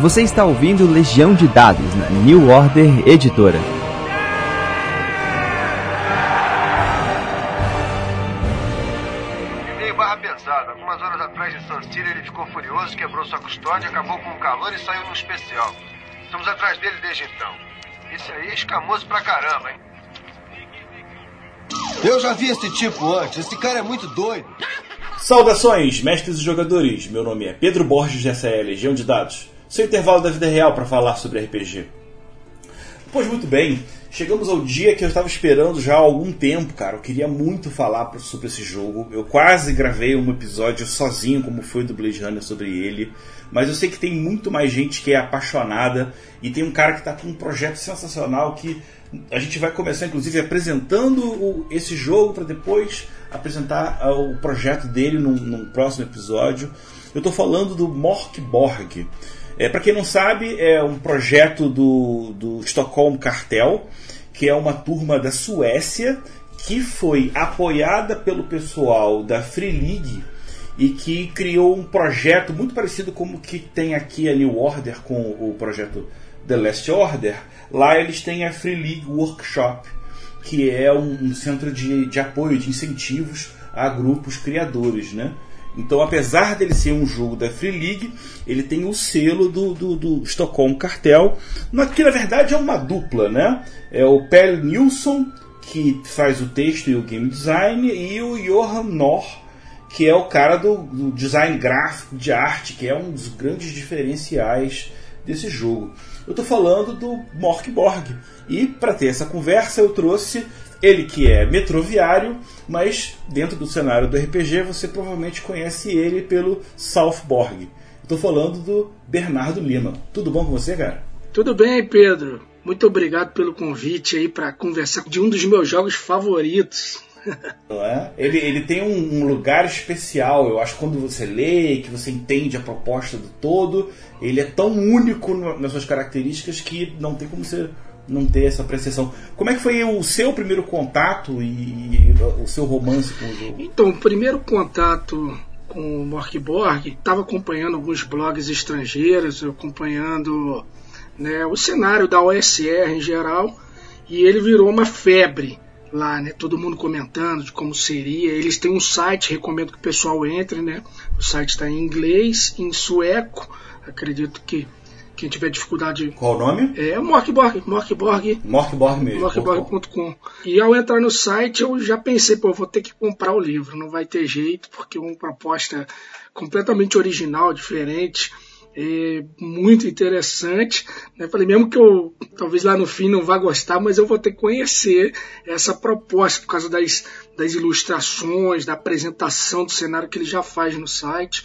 Você está ouvindo Legião de Dados na New Order Editora. Meio barra pesada. Algumas horas atrás em San Ciro ele ficou furioso, quebrou sua custódia, acabou com o calor e saiu no especial. Estamos atrás dele desde então. Esse aí é escamoso pra caramba, hein? Eu já vi esse tipo antes. Esse cara é muito doido. Saudações, mestres e jogadores. Meu nome é Pedro Borges dessa é Legião de Dados. Seu intervalo da vida real para falar sobre RPG. Pois muito bem, chegamos ao dia que eu estava esperando já há algum tempo, cara. Eu queria muito falar sobre esse jogo. Eu quase gravei um episódio sozinho, como foi do Blade Runner sobre ele. Mas eu sei que tem muito mais gente que é apaixonada e tem um cara que está com um projeto sensacional que a gente vai começar, inclusive, apresentando esse jogo para depois apresentar uh, o projeto dele num, num próximo episódio. Eu estou falando do Mork Borg. É, para quem não sabe, é um projeto do, do Stockholm Cartel, que é uma turma da Suécia que foi apoiada pelo pessoal da Free League e que criou um projeto muito parecido com o que tem aqui a New Order com o projeto The Last Order. Lá eles têm a Free League Workshop, que é um, um centro de, de apoio, de incentivos a grupos criadores, né? Então, apesar dele ser um jogo da Free League, ele tem o selo do, do, do Stockholm Cartel, que na verdade é uma dupla, né? É o Pell Nilsson, que faz o texto e o game design, e o Johan Nor, que é o cara do, do design gráfico de arte, que é um dos grandes diferenciais desse jogo. Eu estou falando do Mork Borg. E para ter essa conversa eu trouxe ele que é metroviário, mas dentro do cenário do RPG você provavelmente conhece ele pelo Southborg. Estou falando do Bernardo Lima. Tudo bom com você, cara? Tudo bem, Pedro. Muito obrigado pelo convite aí para conversar de um dos meus jogos favoritos. É? ele, ele tem um, um, lugar especial. Eu acho que quando você lê, que você entende a proposta do todo, ele é tão único no, nas suas características que não tem como você não ter essa apreciação. Como é que foi o seu primeiro contato e, o seu romance com o jogo? Então, o primeiro contato com o Morkborg, estava acompanhando alguns blogs estrangeiros, acompanhando né, o cenário da OSR em geral, e ele virou uma febre lá, né? Todo mundo comentando de como seria. Eles têm um site, recomendo que o pessoal entre, né? O site está em inglês, em sueco, acredito que quem tiver dificuldade. Qual o nome? É Morkborg. Morkborg. Morkborg mesmo. Morkborg.com. E ao entrar no site eu já pensei, pô, vou ter que comprar o livro, não vai ter jeito, porque é uma proposta completamente original, diferente. É muito interessante. Né? Falei, mesmo que eu talvez lá no fim não vá gostar, mas eu vou ter que conhecer essa proposta por causa das, das ilustrações, da apresentação do cenário que ele já faz no site.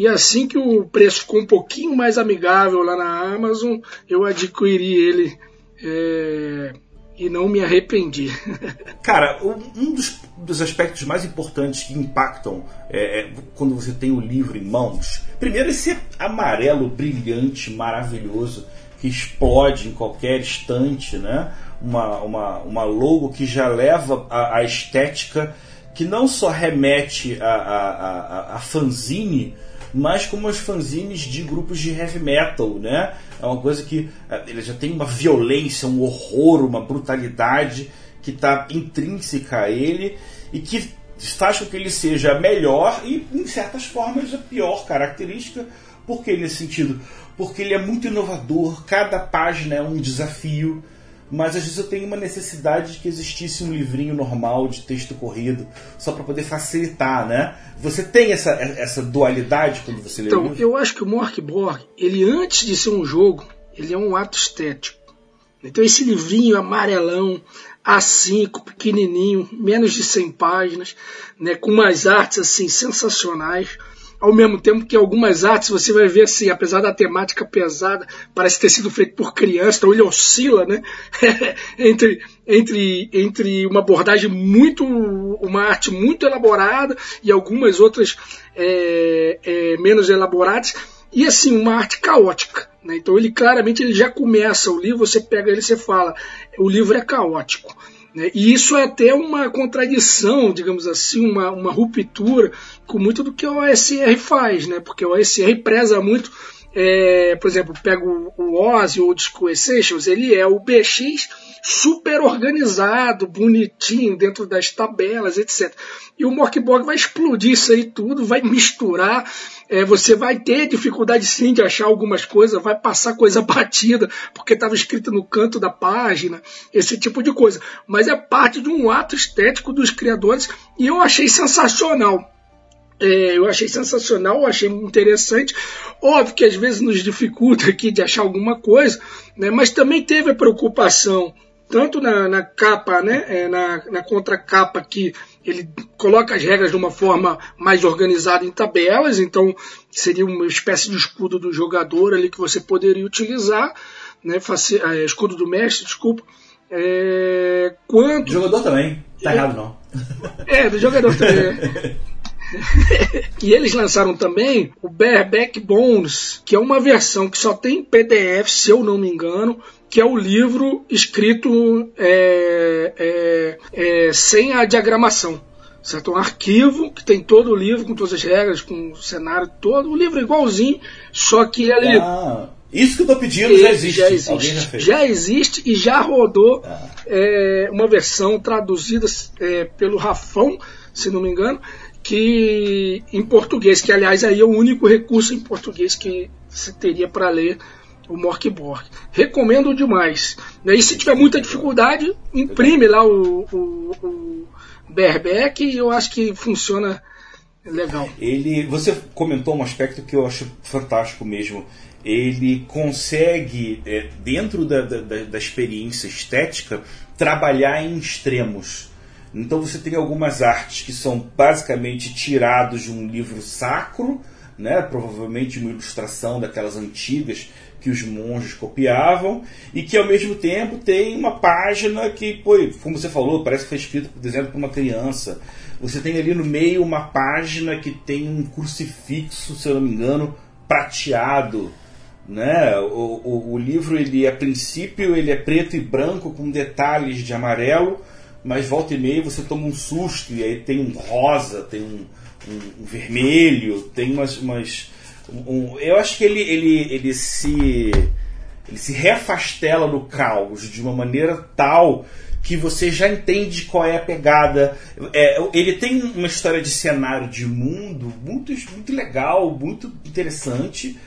E assim que o preço ficou um pouquinho mais amigável lá na Amazon, eu adquiri ele é, e não me arrependi. Cara, um dos, dos, aspectos mais importantes que impactam é, é, quando você tem o livro em mãos, primeiro esse amarelo brilhante, maravilhoso, que explode em qualquer estante, né? Uma, uma, uma logo que já leva a, a estética que não só remete a, a, a, a fanzine, mas como as fanzines de grupos de heavy metal, né? É uma coisa que é, ele já tem uma violência, um horror, uma brutalidade que está intrínseca a ele e que faz com que ele seja melhor e, em certas formas, a pior característica. Por que nesse sentido? Porque ele é muito inovador, cada página é um desafio mas às vezes eu tenho uma necessidade de que existisse um livrinho normal de texto corrido, só para poder facilitar, né? Você tem essa, essa dualidade quando você lê Então, eu acho que o Morkborg, ele antes de ser um jogo, ele é um ato estético. Então esse livrinho amarelão, A5, pequenininho, menos de 100 páginas, né, com umas artes assim sensacionais, ao mesmo tempo que algumas artes você vai ver assim, apesar da temática pesada, parece ter sido feito por criança, então ele oscila, né? entre, entre, entre uma abordagem muito, uma arte muito elaborada e algumas outras é, é, menos elaboradas, e assim, uma arte caótica. Né? Então ele claramente ele já começa o livro, você pega ele e você fala, o livro é caótico. Né? E isso é até uma contradição, digamos assim, uma, uma ruptura com muito do que o OSR faz, né? porque o OSR preza muito é, por exemplo, pego o Ozzy ou o Disco Essentials, ele é o BX super organizado, bonitinho, dentro das tabelas, etc. E o Morkborg vai explodir isso aí tudo, vai misturar, é, você vai ter dificuldade sim de achar algumas coisas, vai passar coisa batida, porque estava escrito no canto da página, esse tipo de coisa. Mas é parte de um ato estético dos criadores e eu achei sensacional. É, eu achei sensacional, achei interessante. Óbvio que às vezes nos dificulta aqui de achar alguma coisa, né, mas também teve a preocupação, tanto na, na capa, né, é, na, na contracapa, que ele coloca as regras de uma forma mais organizada em tabelas, então seria uma espécie de escudo do jogador ali que você poderia utilizar, né, é, escudo do mestre, desculpa. É, quanto... Do jogador também, tá errado não. É, do jogador também. e eles lançaram também o Bareback Bones, que é uma versão que só tem PDF, se eu não me engano, que é o livro escrito é, é, é, sem a diagramação. Certo? Um arquivo que tem todo o livro, com todas as regras, com o cenário todo, o livro é igualzinho, só que ele. Ah, isso que eu estou pedindo já existe. Já existe, já, já, existe e já rodou ah. É, uma versão traduzida é, pelo Rafão, se não me engano, que em português, que aliás aí é o único recurso em português que se teria para ler o Morkborg. Recomendo demais. E se tiver muita dificuldade, imprime lá o, o, o Bareback e eu acho que funciona legal. Ele, você comentou um aspecto que eu acho fantástico mesmo. Ele consegue, é, dentro da, da, da experiência estética, trabalhar em extremos então você tem algumas artes que são basicamente tirados de um livro sacro, né? provavelmente uma ilustração daquelas antigas que os monges copiavam, e que ao mesmo tempo tem uma página que, pô, como você falou, parece que foi escrita, por exemplo, por uma criança. Você tem ali no meio uma página que tem um crucifixo, se eu não me engano, prateado. Né? O, o, o livro, ele a princípio, ele é preto e branco com detalhes de amarelo, mas volta e meia você toma um susto e aí tem um rosa, tem um, um, um vermelho, tem umas. umas um, eu acho que ele, ele, ele se. ele se reafastela no caos de uma maneira tal que você já entende qual é a pegada. É, ele tem uma história de cenário de mundo muito, muito legal, muito interessante,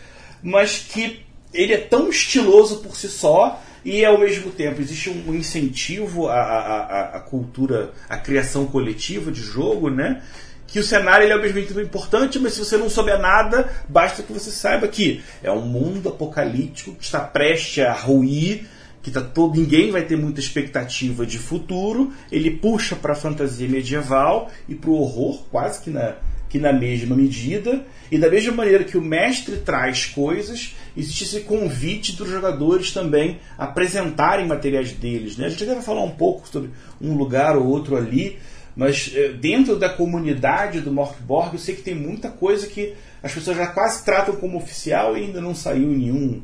mas que ele é tão estiloso por si só e ao mesmo tempo existe um incentivo à, à, à cultura, à criação coletiva de jogo, né? Que o cenário ele é tempo importante, mas se você não souber nada, basta que você saiba que é um mundo apocalíptico que está prestes a ruir, que tá todo ninguém vai ter muita expectativa de futuro. Ele puxa para a fantasia medieval e para o horror, quase que na que na mesma medida, e da mesma maneira que o mestre traz coisas, existe esse convite dos jogadores também apresentarem materiais deles. Né? A gente até falar um pouco sobre um lugar ou outro ali, mas eh, dentro da comunidade do Morkborg eu sei que tem muita coisa que as pessoas já quase tratam como oficial e ainda não saiu nenhum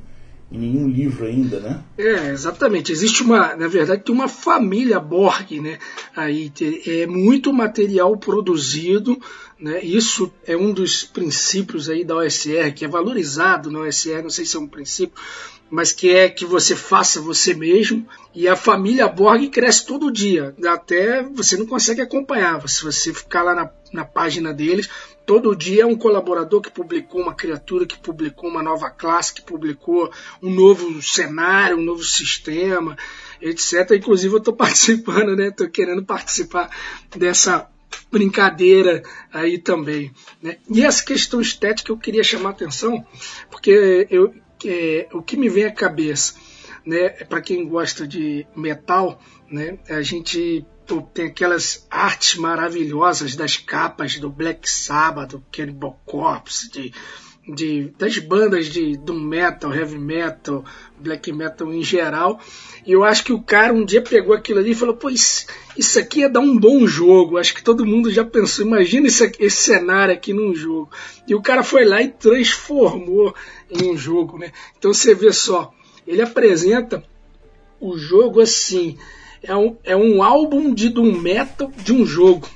em nenhum livro ainda, né? É, exatamente. Existe uma, na verdade, tem uma família Borg, né? Aí é muito material produzido, né? Isso é um dos princípios aí da OSR que é valorizado na OSR, não sei se é um princípio, mas que é que você faça você mesmo. E a família Borg cresce todo dia, até você não consegue acompanhar. Se você ficar lá na, na página deles, todo dia é um colaborador que publicou uma criatura, que publicou uma nova classe, que publicou um novo cenário, um novo sistema, etc. Inclusive eu estou participando, né? Estou querendo participar dessa brincadeira aí também. Né? E essa questão estética eu queria chamar a atenção, porque eu, é, o que me vem à cabeça, né, para quem gosta de metal, né, a gente tem aquelas artes maravilhosas das capas do Black Sabbath, do Cannibal Corpse, de, de, das bandas de doom metal, heavy metal, black metal em geral. E eu acho que o cara um dia pegou aquilo ali e falou: pô, isso, isso aqui ia dar um bom jogo. Acho que todo mundo já pensou: imagina esse, esse cenário aqui num jogo. E o cara foi lá e transformou em um jogo, né? Então você vê só, ele apresenta o jogo assim, é um, é um álbum de doom metal de um jogo.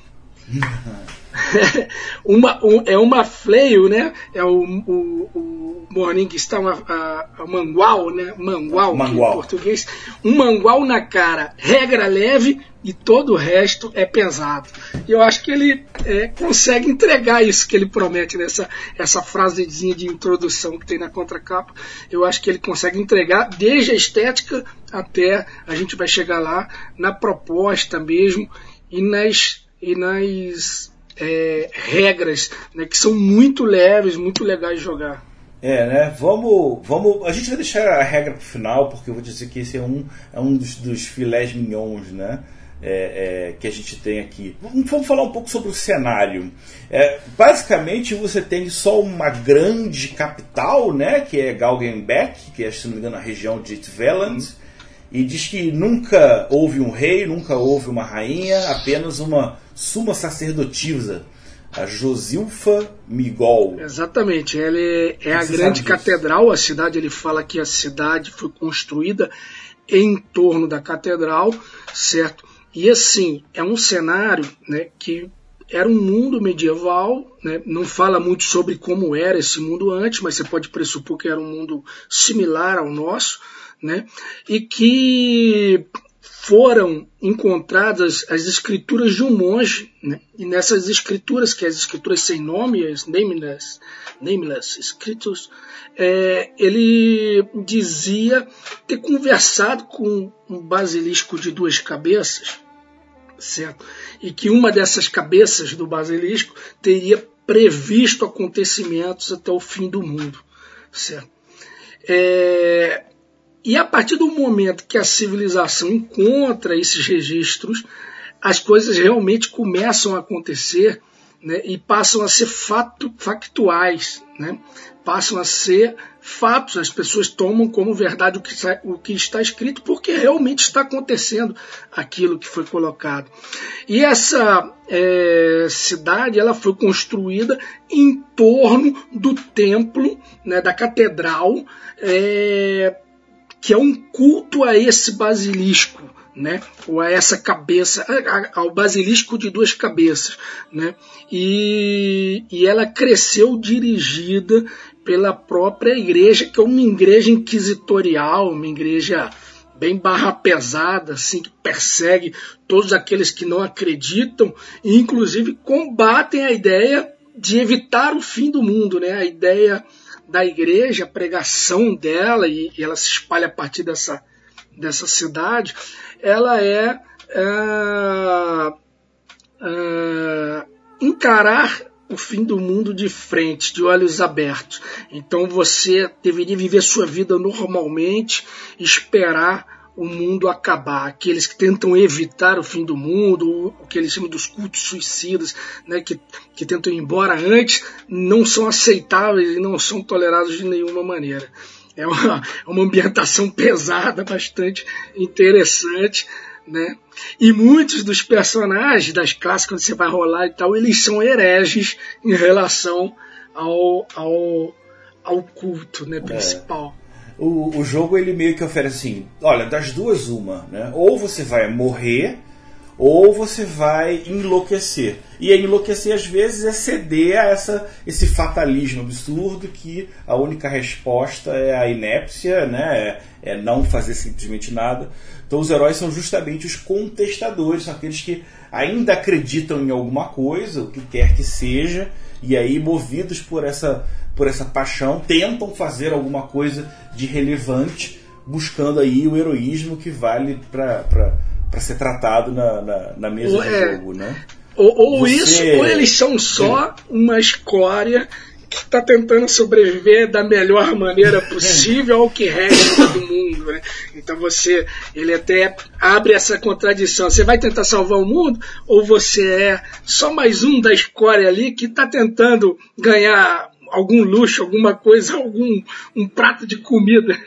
uma, um, é uma fleio, né? É o, o, o Morning está uma, a, a mangual, né? Mangual, mangual. em português. Um mangual na cara, regra leve e todo o resto é pesado. E eu acho que ele é, consegue entregar isso que ele promete nessa essa frasezinha de introdução que tem na contracapa. Eu acho que ele consegue entregar desde a estética até a gente vai chegar lá na proposta mesmo e nas e nas é, regras né, que são muito leves, muito legais de jogar. É, né? Vamos, vamos. A gente vai deixar a regra pro final, porque eu vou dizer que esse é um, é um dos, dos filés mignons, né? É, é, que a gente tem aqui. Vamos falar um pouco sobre o cenário. É, basicamente, você tem só uma grande capital, né? Que é Galgenbeck, que é, se não me engano, a região de Tveland. E diz que nunca houve um rei, nunca houve uma rainha, apenas uma suma sacerdotisa a Josilfa Migol. Exatamente, ela é, é a grande catedral. A cidade, ele fala que a cidade foi construída em torno da catedral, certo? E assim, é um cenário né, que era um mundo medieval, né? não fala muito sobre como era esse mundo antes, mas você pode pressupor que era um mundo similar ao nosso, né? e que foram encontradas as escrituras de um monge, né? e nessas escrituras, que é as escrituras sem nome, as nameless, nameless escritos, é, ele dizia ter conversado com um basilisco de duas cabeças, certo? E que uma dessas cabeças do basilisco teria previsto acontecimentos até o fim do mundo, certo? É, e a partir do momento que a civilização encontra esses registros, as coisas realmente começam a acontecer né, e passam a ser fato, factuais, né, passam a ser fatos, as pessoas tomam como verdade o que, está, o que está escrito, porque realmente está acontecendo aquilo que foi colocado. E essa é, cidade ela foi construída em torno do templo, né, da catedral, é, que é um culto a esse basilisco, né? ou a essa cabeça, ao basilisco de duas cabeças. Né? E, e ela cresceu dirigida pela própria igreja, que é uma igreja inquisitorial, uma igreja bem barra pesada, assim, que persegue todos aqueles que não acreditam e inclusive combatem a ideia de evitar o fim do mundo, né? A ideia da igreja, a pregação dela, e, e ela se espalha a partir dessa, dessa cidade, ela é, é, é encarar o fim do mundo de frente, de olhos abertos. Então você deveria viver sua vida normalmente, esperar o mundo acabar. Aqueles que tentam evitar o fim do mundo, o que eles chamam dos cultos suicidas, né, que, que tentam ir embora antes, não são aceitáveis e não são tolerados de nenhuma maneira. É uma, é uma ambientação pesada, bastante interessante. Né? E muitos dos personagens das classes, quando você vai rolar e tal, eles são hereges em relação ao, ao, ao culto né, principal. O, o jogo ele meio que oferece assim: olha, das duas, uma, né? Ou você vai morrer, ou você vai enlouquecer. E enlouquecer às vezes é ceder a essa, esse fatalismo absurdo que a única resposta é a inépcia, né? é, é não fazer simplesmente nada. Então os heróis são justamente os contestadores, são aqueles que ainda acreditam em alguma coisa, o que quer que seja, e aí movidos por essa por essa paixão, tentam fazer alguma coisa de relevante, buscando aí o heroísmo que vale para ser tratado na, na, na mesa ou, é, jogo, né? Ou, ou Você... isso, ou eles são só uma escória que está tentando sobreviver da melhor maneira possível ao que resta do mundo. Né? Então você, ele até abre essa contradição. Você vai tentar salvar o mundo ou você é só mais um da escória ali que está tentando ganhar algum luxo, alguma coisa, algum um prato de comida.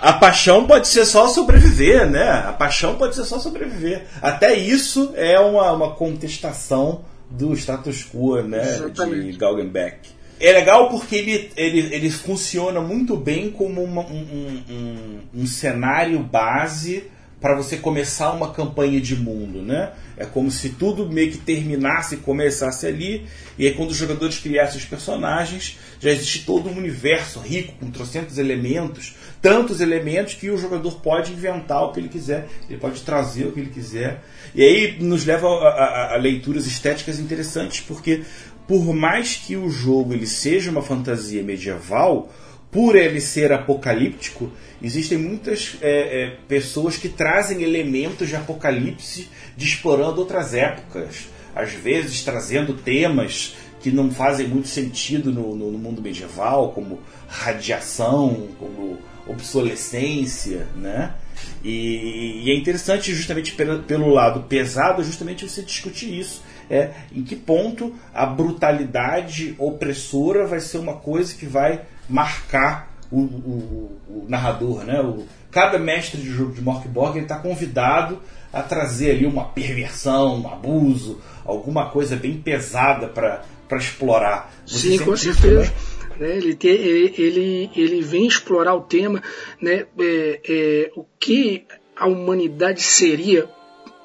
A paixão pode ser só sobreviver, né? A paixão pode ser só sobreviver. Até isso é uma, uma contestação do status quo, né? Exatamente. De Galgenbeck. É legal porque ele, ele, ele funciona muito bem como uma, um, um, um, cenário base para você começar uma campanha de mundo, né? É como se tudo meio que terminasse e começasse ali, e aí quando os jogadores criassem os personagens, já existe todo um universo rico, com trocentos elementos, tantos elementos que o jogador pode inventar o que ele quiser, ele pode trazer o que ele quiser. E aí nos leva a, a, a leituras estéticas interessantes, porque por mais que o jogo ele seja uma fantasia medieval, por ele ser apocalíptico, existem muitas é, é, pessoas que trazem elementos de apocalipse de explorando outras épocas, às vezes trazendo temas que não fazem muito sentido no, no, no mundo medieval, como radiação, como obsolescência, né? E, e, é interessante justamente pelo, pelo lado pesado, justamente você discutir isso. É, em que ponto a brutalidade opressora vai ser uma coisa que vai marcar o, o, o narrador, né? O, cada mestre de jogo de Morkborg está convidado a trazer ali uma perversão, um abuso, alguma coisa bem pesada para explorar. Você Sim, com certeza. Né? Ele, ele, ele vem explorar o tema, né? É, é, o que a humanidade seria,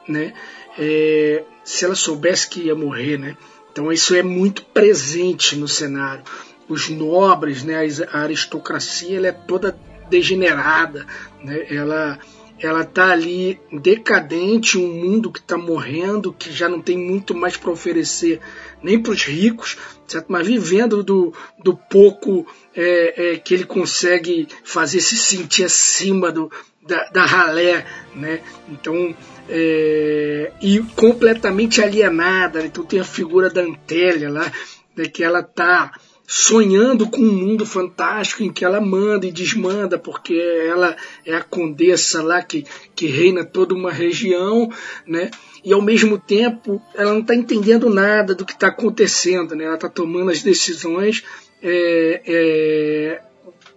né? É, se ela soubesse que ia morrer, né? Então isso é muito presente no cenário os nobres, né, a aristocracia, ela é toda degenerada, né, ela ela está ali decadente, um mundo que está morrendo, que já não tem muito mais para oferecer nem para os ricos, certo? mas vivendo do, do pouco é, é, que ele consegue fazer se sentir acima do, da, da ralé, né? Então, é, e completamente alienada. Então tem a figura da Antélia lá, né, que ela está sonhando com um mundo fantástico em que ela manda e desmanda, porque ela é a condessa lá que, que reina toda uma região, né? E ao mesmo tempo ela não está entendendo nada do que está acontecendo, né? Ela está tomando as decisões é, é,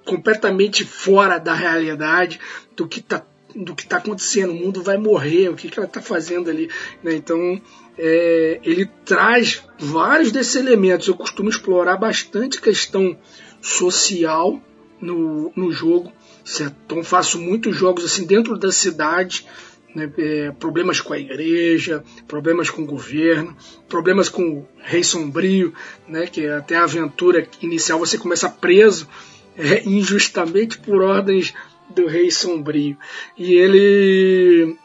completamente fora da realidade do que está do que está acontecendo, o mundo vai morrer, o que, que ela está fazendo ali. Né? Então, é, ele traz vários desses elementos. Eu costumo explorar bastante questão social no, no jogo. Certo? Então, faço muitos jogos assim dentro da cidade. Né? É, problemas com a igreja, problemas com o governo, problemas com o rei sombrio, né? que é até a aventura inicial você começa preso é, injustamente por ordens do Rei Sombrio. E ele.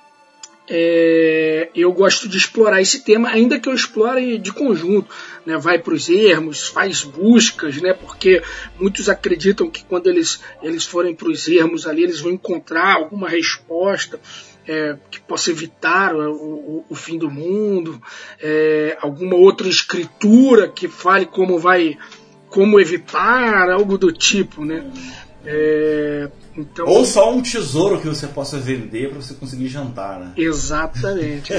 É, eu gosto de explorar esse tema, ainda que eu explore de conjunto. Né, vai para os ermos, faz buscas, né, porque muitos acreditam que quando eles, eles forem para os ermos ali, eles vão encontrar alguma resposta. É, que possa evitar o, o, o fim do mundo, é, alguma outra escritura que fale como vai, como evitar, algo do tipo, né? É, então, Ou só um tesouro que você possa vender para você conseguir jantar, né? Exatamente.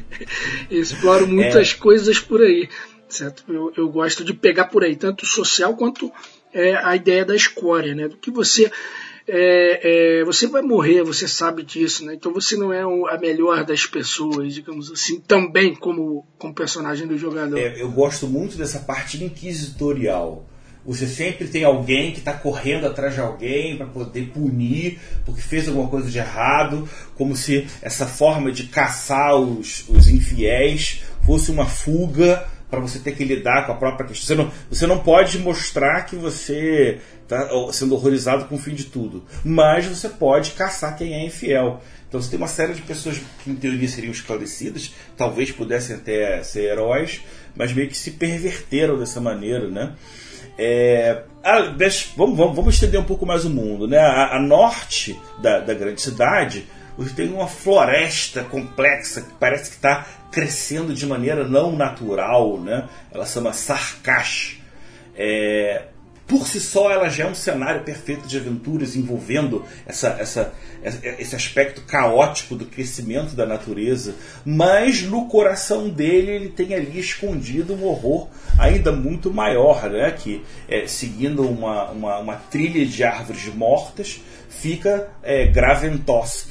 Exploro muitas é. coisas por aí, certo? Eu, eu, gosto de pegar por aí, tanto o social quanto é, a ideia da escória, né? Do que você é, é, você vai morrer, você sabe disso, né? Então você não é a melhor das pessoas, digamos assim, também como, como personagem do jogador. É, eu gosto muito dessa parte inquisitorial você sempre tem alguém que está correndo atrás de alguém para poder punir porque fez alguma coisa de errado, como se essa forma de caçar os, os infiéis fosse uma fuga para você ter que lidar com a própria questão. Você não, você não pode mostrar que você está sendo horrorizado com o fim de tudo, mas você pode caçar quem é infiel. Então você tem uma série de pessoas que em teoria seriam esclarecidas, talvez pudessem até ser heróis, mas meio que se perverteram dessa maneira, né? É, a, vamos, vamos, vamos, estender um pouco mais o mundo. Né? A, a norte da, da, grande cidade tem uma floresta complexa que parece que está crescendo de maneira não natural. Né? Ela chama Sarkash. É, por si só ela já é um cenário perfeito de aventuras envolvendo essa, essa, esse aspecto caótico do crescimento da natureza, mas no coração dele ele tem ali escondido um horror ainda muito maior, né? que é, seguindo uma, uma, uma, trilha de árvores mortas fica é, Graventosk,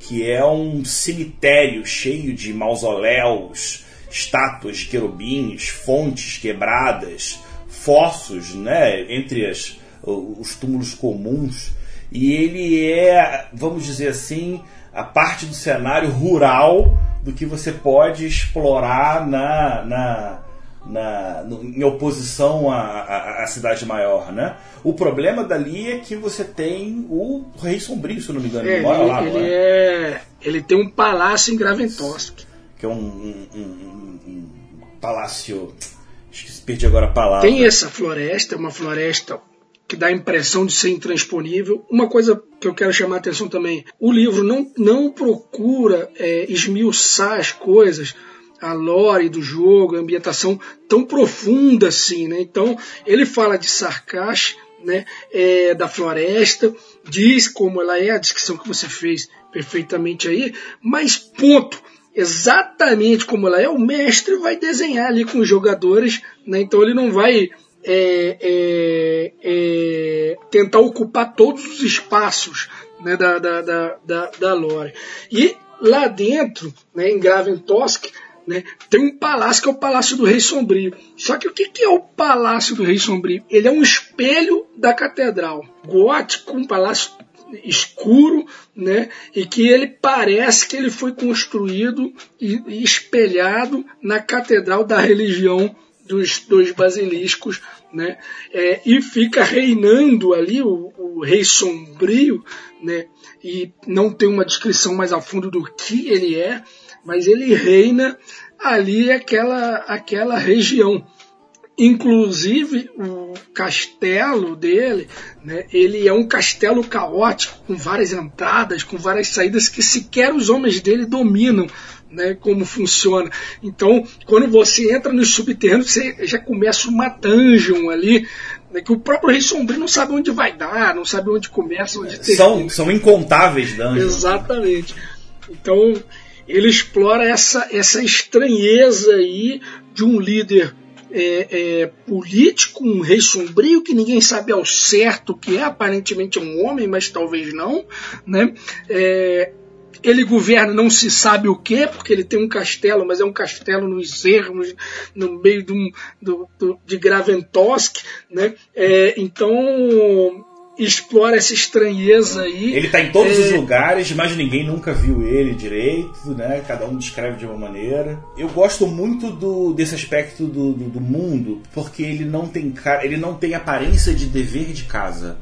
que é um cemitério cheio de mausoléus, estátuas de querubins, fontes quebradas, fossos né, entre as, os túmulos comuns. E ele é, vamos dizer assim, a parte do cenário rural do que você pode explorar na, na, na no, em oposição à, à, à, cidade maior, né? O problema dali é que você tem o Rei Sombrio, se não me engano, é, ele mora lá, ele é? é? Ele tem um palácio em Graventosk. Que é um, um, um, um palácio... Perdi agora a palavra. Tem essa floresta, uma floresta que dá a impressão de ser intransponível. Uma coisa que eu quero chamar a atenção também: o livro não, não procura é, esmiuçar as coisas, a lore do jogo, a ambientação tão profunda assim. Né? Então, ele fala de Sarkash, né, é, da floresta, diz como ela é, a descrição que você fez perfeitamente aí, mas ponto exatamente como ela é, o mestre vai desenhar ali com os jogadores, né? então ele não vai é, é, é, tentar ocupar todos os espaços né, da, da, da, da, da lore. E lá dentro, né, em Graventosk, né, tem um palácio que é o Palácio do Rei Sombrio. Só que o que, é o Palácio do Rei Sombrio? Ele é um espelho da catedral. Gótico, um palácio escuro, né, e que ele parece que ele foi construído e, espelhado na catedral da religião dos dois basiliscos, né? É, e fica reinando ali o, o, rei sombrio, né? E não tem uma descrição mais a fundo do que ele é, mas ele reina ali aquela aquela região. Inclusive o castelo dele, né, ele é um castelo caótico, com várias entradas, com várias saídas que sequer os homens dele dominam né, como funciona. Então, quando você entra nos subterrâneos, você já começa uma dungeon ali, né, que o próprio Rei Sombrio não sabe onde vai dar, não sabe onde começa, onde termina. São, são incontáveis dungeons. Exatamente. Então, ele explora essa, essa estranheza aí de um líder é, é, político, um rei sombrio que ninguém sabe ao certo que é, aparentemente é um homem, mas talvez não, né? É, ele governa não se sabe o que, porque ele tem um castelo, mas é um castelo nos ermos, no meio de, um, do, do, de Graventosk, né? É, então explora essa estranheza aí. Ele está em todos é... os lugares, mas ninguém nunca viu ele direito, né? Cada um descreve de uma maneira. Eu gosto muito do, desse aspecto do, do, do mundo, porque ele não tem ele não tem aparência de dever de casa.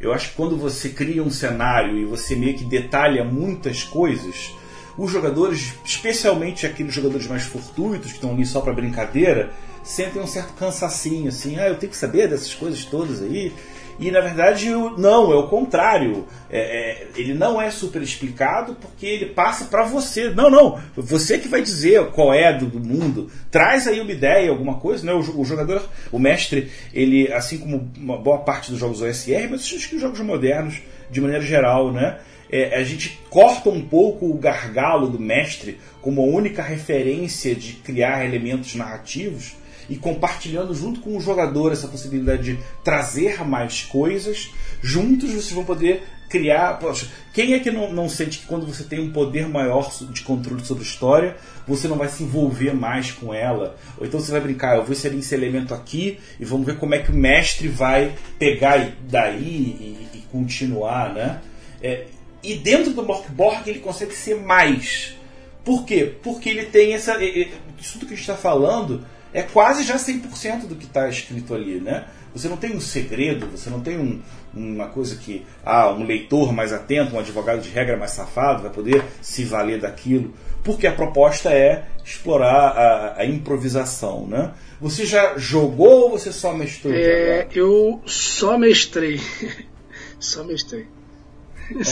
Eu acho que quando você cria um cenário e você meio que detalha muitas coisas, os jogadores, especialmente aqueles jogadores mais fortuitos que estão ali só para brincadeira, sentem um certo cansacinho, assim, ah, eu tenho que saber dessas coisas todas aí. E na verdade, não, é o contrário. É, é, ele não é super explicado porque ele passa para você. Não, não, você que vai dizer qual é do, do mundo. Traz aí uma ideia, alguma coisa. Né? O, o, jogador, o mestre, ele, assim como uma boa parte dos jogos OSR, mas acho que os jogos modernos, de maneira geral, né? É, a gente corta um pouco o gargalo do mestre como a única referência de criar elementos narrativos e compartilhando junto com o jogador essa possibilidade de trazer mais coisas, juntos vocês vão poder criar. Poxa, quem é que não, não sente que quando você tem um poder maior de controle sobre a história, você não vai se envolver mais com ela? Ou então você vai brincar, eu vou inserir esse elemento aqui e vamos ver como é que o mestre vai pegar daí e, e continuar, né? É, e dentro do Morkborg ele consegue ser mais. Por quê? Porque ele tem essa. Isso tudo que a gente está falando é quase já 100% do que está escrito ali, né? Você não tem um segredo, você não tem um, uma coisa que ah, um leitor mais atento, um advogado de regra mais safado vai poder se valer daquilo, porque a proposta é explorar a, a improvisação, né? Você já jogou ou você só mestrou? É, eu só mestrei. só mestrei.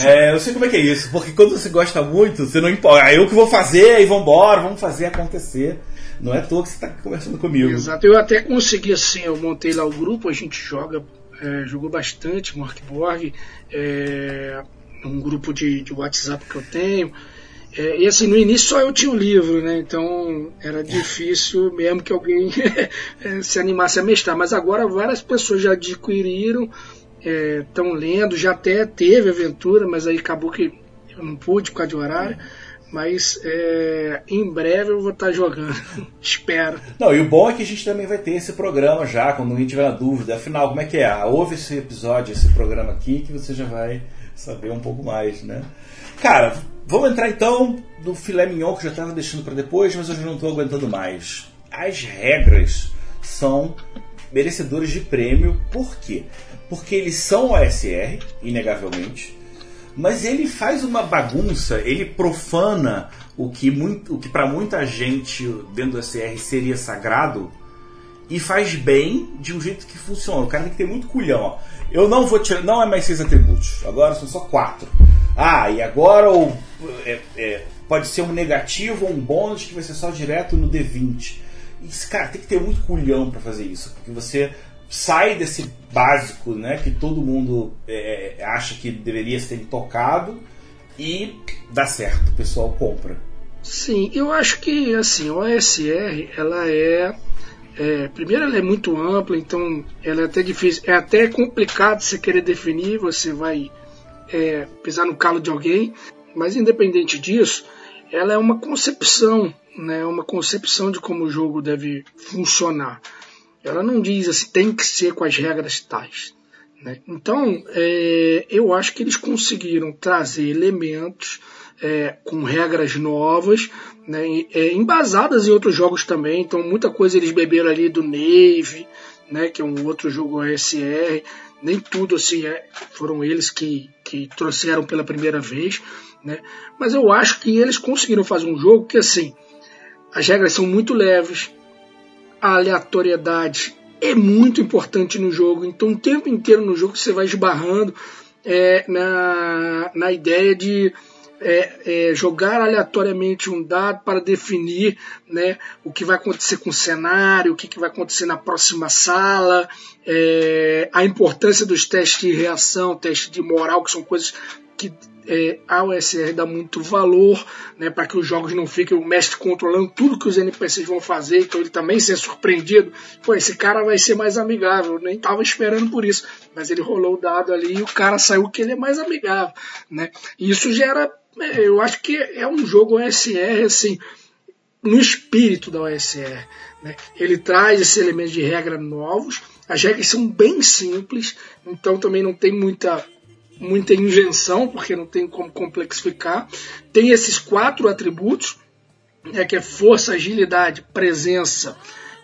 É, eu sei como é que é isso, porque quando você gosta muito, você não importa. Ah, eu que vou fazer e vambora, vamos fazer acontecer. Não é à toa que você está conversando comigo. Exato, eu até consegui assim, eu montei lá o grupo, a gente joga, é, jogou bastante Morkborg, é, um grupo de, de WhatsApp que eu tenho. É, e assim, no início só eu tinha o livro, né? Então era difícil mesmo que alguém é, se animasse a mestrar. Mas agora várias pessoas já adquiriram, estão é, lendo, já até teve aventura, mas aí acabou que eu não pude por causa de horário. Mas é, em breve eu vou estar jogando. Espero. Não, e o bom é que a gente também vai ter esse programa já, quando alguém tiver dúvida. Afinal, como é que é? Ah, ouve esse episódio, esse programa aqui, que você já vai saber um pouco mais, né? Cara, Vamos entrar então no filé mignon que eu já estava deixando para depois, mas hoje não estou aguentando mais. As regras são merecedores de prêmio, por quê? Porque eles são OSR, inegavelmente, mas ele faz uma bagunça, ele profana o que, muito, o que para muita gente dentro do OSR seria sagrado e faz bem de um jeito que funciona. O cara tem que ter muito culhão. Ó. Eu não vou tirar, não é mais seis atributos, agora são só quatro. Ah, e agora é, é, pode ser um negativo ou um bônus que vai ser só direto no D20. Isso, cara, tem que ter muito culhão para fazer isso, porque você sai desse básico, né, que todo mundo é, é, acha que deveria ser tocado e dá certo, o pessoal compra. Sim, eu acho que assim, a OSR, ela é, é, primeiro ela é muito ampla, então ela é até difícil, é até complicado você querer definir, você vai é, pisar no calo de alguém, mas independente disso, ela é uma concepção, né, uma concepção de como o jogo deve funcionar. Ela não diz assim, tem que ser com as regras tais. Né? Então, é, eu acho que eles conseguiram trazer elementos é, com regras novas, né, é, embasadas em outros jogos também. Então, muita coisa eles beberam ali do Nave, né, que é um outro jogo OSR nem tudo assim é, foram eles que, que trouxeram pela primeira vez, né? Mas eu acho que eles conseguiram fazer um jogo que assim as regras são muito leves, a aleatoriedade é muito importante no jogo, então o tempo inteiro no jogo você vai esbarrando é, na, na ideia de é, é, jogar aleatoriamente um dado para definir né, o que vai acontecer com o cenário, o que, que vai acontecer na próxima sala, é, a importância dos testes de reação, testes de moral, que são coisas que é, a OSR dá muito valor né, para que os jogos não fiquem o mestre controlando tudo que os NPCs vão fazer, então ele também ser surpreendido. Pô, esse cara vai ser mais amigável, nem estava esperando por isso, mas ele rolou o dado ali e o cara saiu que ele é mais amigável. Né? E isso gera é, eu acho que é um jogo OSR assim, no espírito da OSR. Né? Ele traz esses elementos de regra novos, as regras são bem simples, então também não tem muita muita invenção, porque não tem como complexificar. Tem esses quatro atributos, né, que é força, agilidade, presença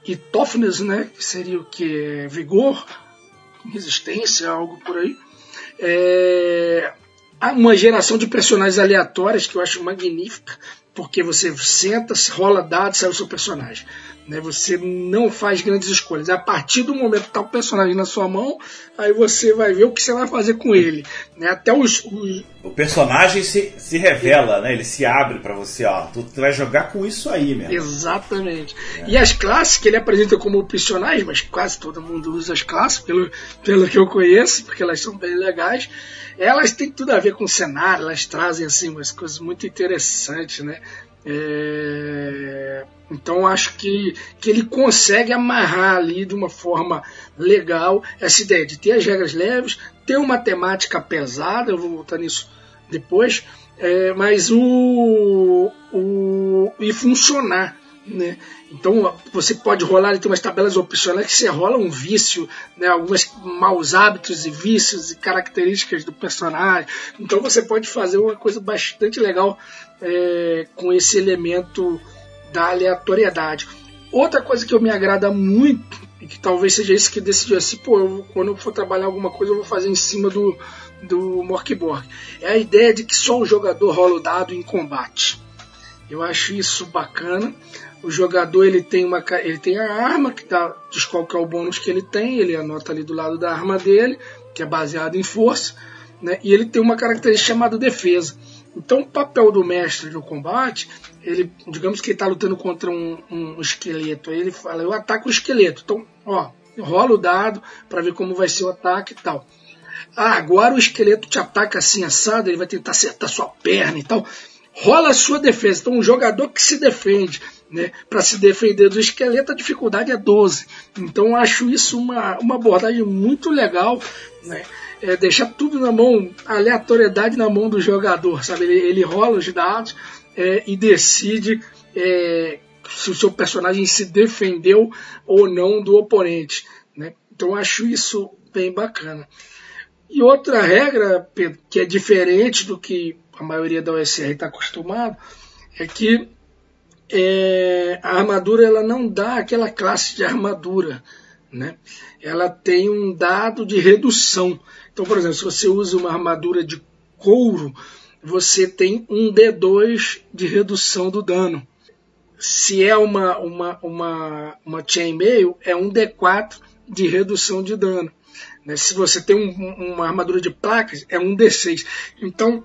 e toughness, né, que seria o que? Vigor, resistência, algo por aí. É, uma geração de personagens aleatórias que eu acho magnífica, porque você senta, rola dados, sai o seu personagem. Né? Você não faz grandes escolhas. A partir do momento que está o personagem na sua mão, aí você vai ver o que você vai fazer com ele. Né? Até os, os... O personagem se, se revela, né? ele se abre para você. Ó, tu, tu, vai jogar com isso aí mesmo. Exatamente. É. E as classes que ele apresenta como opcionais, mas quase todo mundo usa as classes, pelo, pelo que eu conheço, porque elas são bem legais elas têm tudo a ver com o cenário, elas trazem assim umas coisas muito interessantes, né? É... Então acho que, que ele consegue amarrar ali de uma forma legal essa ideia de ter as regras leves, ter uma temática pesada, eu vou voltar nisso depois, é, mas o, o e funcionar né? Então você pode rolar, tem umas tabelas opcionais que você rola um vício, né? alguns maus hábitos e vícios e características do personagem. Então você pode fazer uma coisa bastante legal é, com esse elemento da aleatoriedade. Outra coisa que eu me agrada muito, e que talvez seja isso que decidiu assim, pô, eu, quando eu for trabalhar alguma coisa eu vou fazer em cima do, do Morkborg, é a ideia de que só o jogador rola o dado em combate. Eu acho isso bacana o jogador ele tem uma ele tem a arma que dá, diz qual que é o bônus que ele tem, ele anota ali do lado da arma dele, que é baseado em força, né? E ele tem uma característica chamada defesa. Então o papel do mestre no combate, ele, digamos que ele está lutando contra um, um, esqueleto, aí ele fala, eu ataco o esqueleto. Então, ó, rola o dado para ver como vai ser o ataque e tal. Ah, agora o esqueleto te ataca assim assado, ele vai tentar acertar sua perna e tal. Rola a sua defesa. Então, um jogador que se defende né, para se defender do esqueleto, a dificuldade é 12. Então acho isso uma, uma abordagem muito legal, né, é deixar tudo na mão, aleatoriedade na mão do jogador, sabe? Ele, ele rola os dados é, e decide é, se o seu personagem se defendeu ou não do oponente. Né? Então acho isso bem bacana. E outra regra, Pedro, que é diferente do que a maioria da OSR está acostumado, é que é, a armadura ela não dá aquela classe de armadura, né? Ela tem um dado de redução. Então, por exemplo, se você usa uma armadura de couro, você tem um D2 de redução do dano. Se é uma, uma, uma, uma chainmail, é um D4 de redução de dano. Né? Se você tem um, uma armadura de placas, é um D6. Então,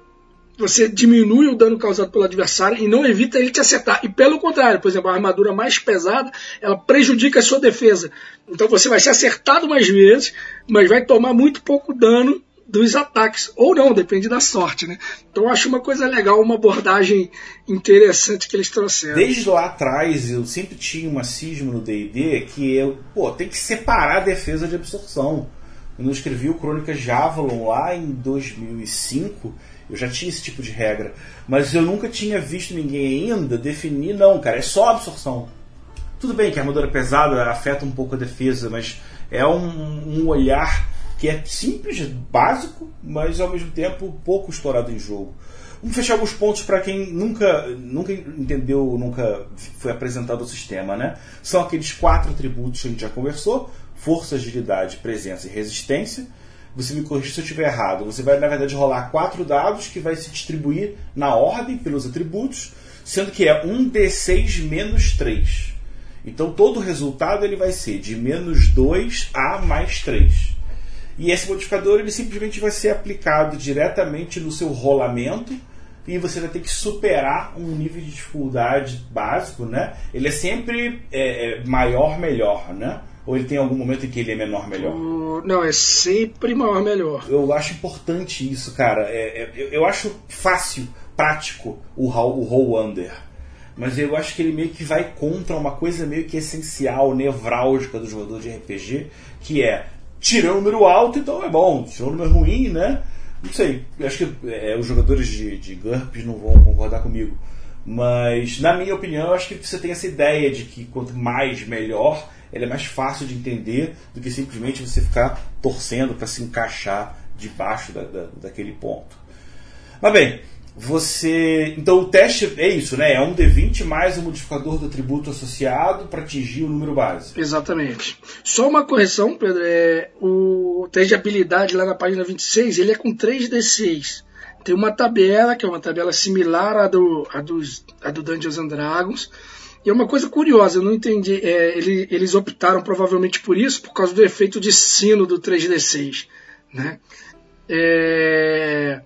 você diminui o dano causado pelo adversário e não evita ele te acertar. E pelo contrário, por exemplo, a armadura mais pesada, ela prejudica a sua defesa. Então você vai ser acertado mais vezes, mas vai tomar muito pouco dano dos ataques. Ou não, depende da sorte, né? Então acho uma coisa legal, uma abordagem interessante que eles trouxeram. Desde lá atrás eu sempre tinha uma cisma no D&D que eu, pô, tem que separar a defesa de absorção. Quando eu escrevi o Crônicas de Avalon lá em 2005, eu já tinha esse tipo de regra. Mas eu nunca tinha visto ninguém ainda definir, não, cara, é só absorção. Tudo bem que a armadura pesada afeta um pouco a defesa, mas é um, um olhar que é simples, básico, mas ao mesmo tempo pouco explorado em jogo. Vamos fechar alguns pontos para quem nunca, nunca entendeu, nunca foi apresentado o sistema, né? São aqueles quatro atributos que a gente já conversou: força, agilidade, presença e resistência você me corrija se eu estiver errado. Você vai, na verdade, rolar quatro dados que vai se distribuir na ordem pelos atributos, sendo que é um D6 menos 3. Então todo o resultado ele vai ser de menos 2 a mais 3. E esse modificador ele simplesmente vai ser aplicado diretamente no seu rolamento e você vai ter que superar um nível de dificuldade básico, né? Ele é sempre é, é maior, melhor, né? Ou ele tem algum momento em que ele é menor melhor? O... Não, é sempre maior melhor. Eu acho importante isso, cara. É, é, eu, eu, acho fácil, prático o, o roll under. Mas eu acho que ele meio que vai contra uma coisa meio que essencial, nevrálgica do jogador de RPG, que é tirou um número alto, então é bom. Tirou um número ruim, né? Não sei. Eu acho que é, os jogadores de, de GURPS não vão concordar comigo. Mas, na minha opinião, eu acho que você tem essa ideia de que quanto mais, melhor ele é mais fácil de entender do que simplesmente você ficar torcendo para se encaixar debaixo da, da, daquele ponto. Mas bem, você. Então o teste é isso, né? É um D20 mais o modificador do atributo associado para atingir o número base. Exatamente. Só uma correção, Pedro. É, o teste de habilidade lá na página 26 ele é com 3D6. Tem uma tabela, que é uma tabela similar à do, à dos, à do Dungeons and Dragons e é uma coisa curiosa, eu não entendi. É, ele, eles optaram provavelmente por isso, por causa do efeito de sino do 3D6. Né? É,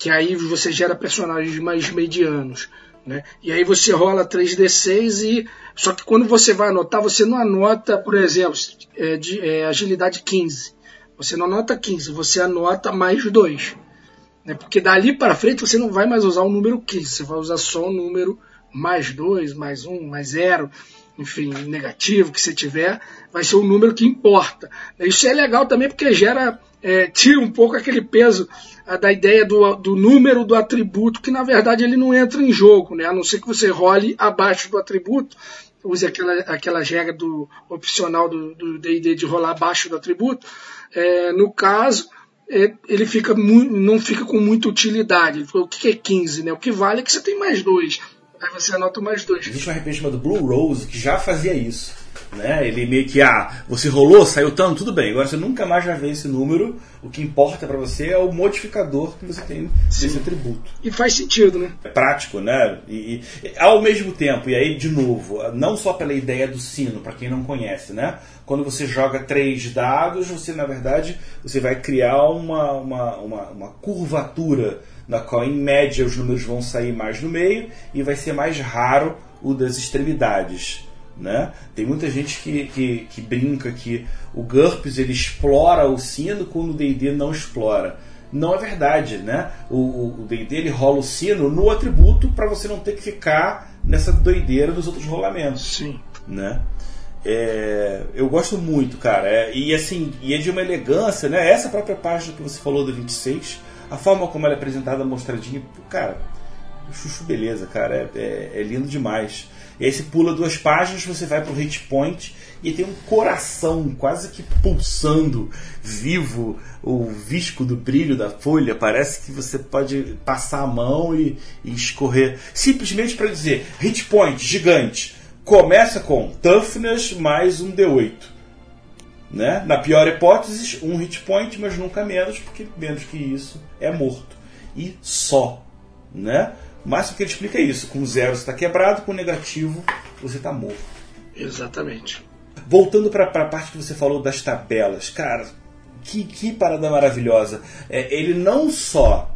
que aí você gera personagens mais medianos. Né? E aí você rola 3D6 e. Só que quando você vai anotar, você não anota, por exemplo, é, de, é, agilidade 15. Você não anota 15, você anota mais 2. Né? Porque dali para frente você não vai mais usar o número 15, você vai usar só o número mais dois, mais um, mais zero, enfim, negativo que você tiver, vai ser o número que importa. Isso é legal também porque gera, é, tira um pouco aquele peso a, da ideia do, do número do atributo, que na verdade ele não entra em jogo, né? a não ser que você role abaixo do atributo, use aquela, aquela regra do opcional do DD de rolar abaixo do atributo. É, no caso, ele fica não fica com muita utilidade. O que é 15? Né? O que vale é que você tem mais dois. Aí você anota mais dois. Existe um RPG chamado Blue Rose que já fazia isso. Né? Ele meio que, ah, você rolou, saiu tanto, tudo bem. Agora você nunca mais vai ver esse número. O que importa para você é o modificador que você tem Sim. desse atributo. E faz sentido, né? É prático, né? E, e, ao mesmo tempo, e aí de novo, não só pela ideia do sino, para quem não conhece, né? Quando você joga três dados, você na verdade você vai criar uma, uma, uma, uma curvatura na qual em média os números vão sair mais no meio e vai ser mais raro o das extremidades. Né? Tem muita gente que, que, que brinca que o GURPS ele explora o sino quando o D&D não explora. Não é verdade, né? O D&D ele rola o sino no atributo para você não ter que ficar nessa doideira dos outros rolamentos. Sim. Né? É, eu gosto muito, cara. É, e assim, e é de uma elegância, né? Essa própria página que você falou do 26 a forma como ela é apresentada, mostradinha, cara, Chuchu beleza, cara, é, é, é lindo demais. E aí você pula duas páginas, você vai pro hit point e tem um coração quase que pulsando, vivo, o visco do brilho da folha. Parece que você pode passar a mão e, e escorrer. Simplesmente para dizer, hit point gigante. Começa com toughness mais um D8. Né? Na pior hipótese, um hit point, mas nunca menos, porque menos que isso é morto. E só. Né? O máximo que ele explica é isso: com zero você está quebrado, com negativo você está morto. Exatamente. Voltando para a parte que você falou das tabelas, cara, que, que parada maravilhosa. É, ele não só.